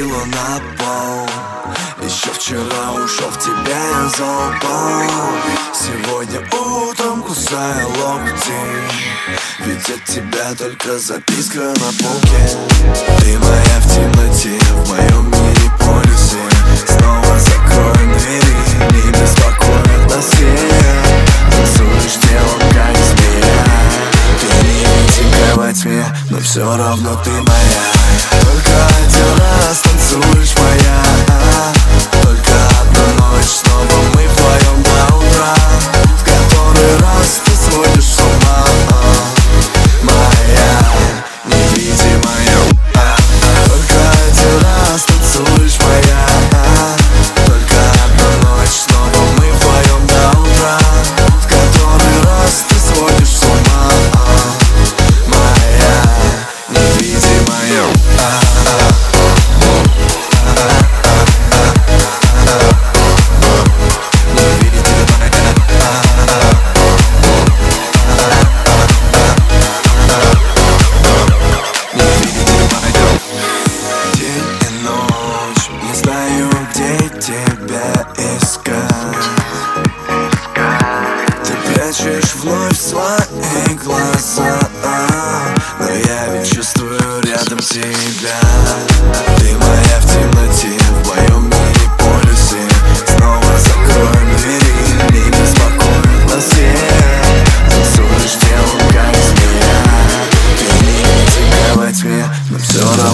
ступила на пол. Еще вчера ушел в тебя я заупал Сегодня утром кусая локти. Ведь от тебя только записка на полке. Ты моя в темноте, в моем мире полюсе. Снова закроем двери, не беспокоит нас всех Танцуешь телом, как змея Ты невидимка во тьме, но все равно ты моя. Только один раз танцуешь моя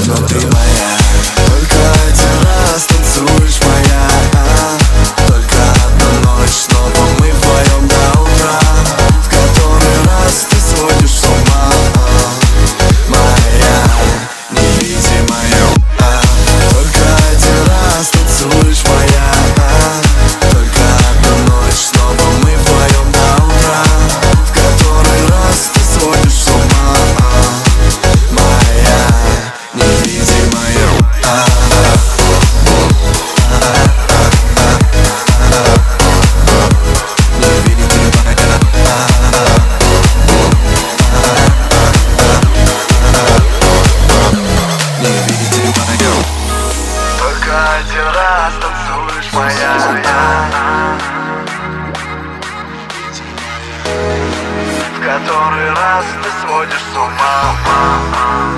ты моя раз танцуешь моя В который раз ты сводишь с ума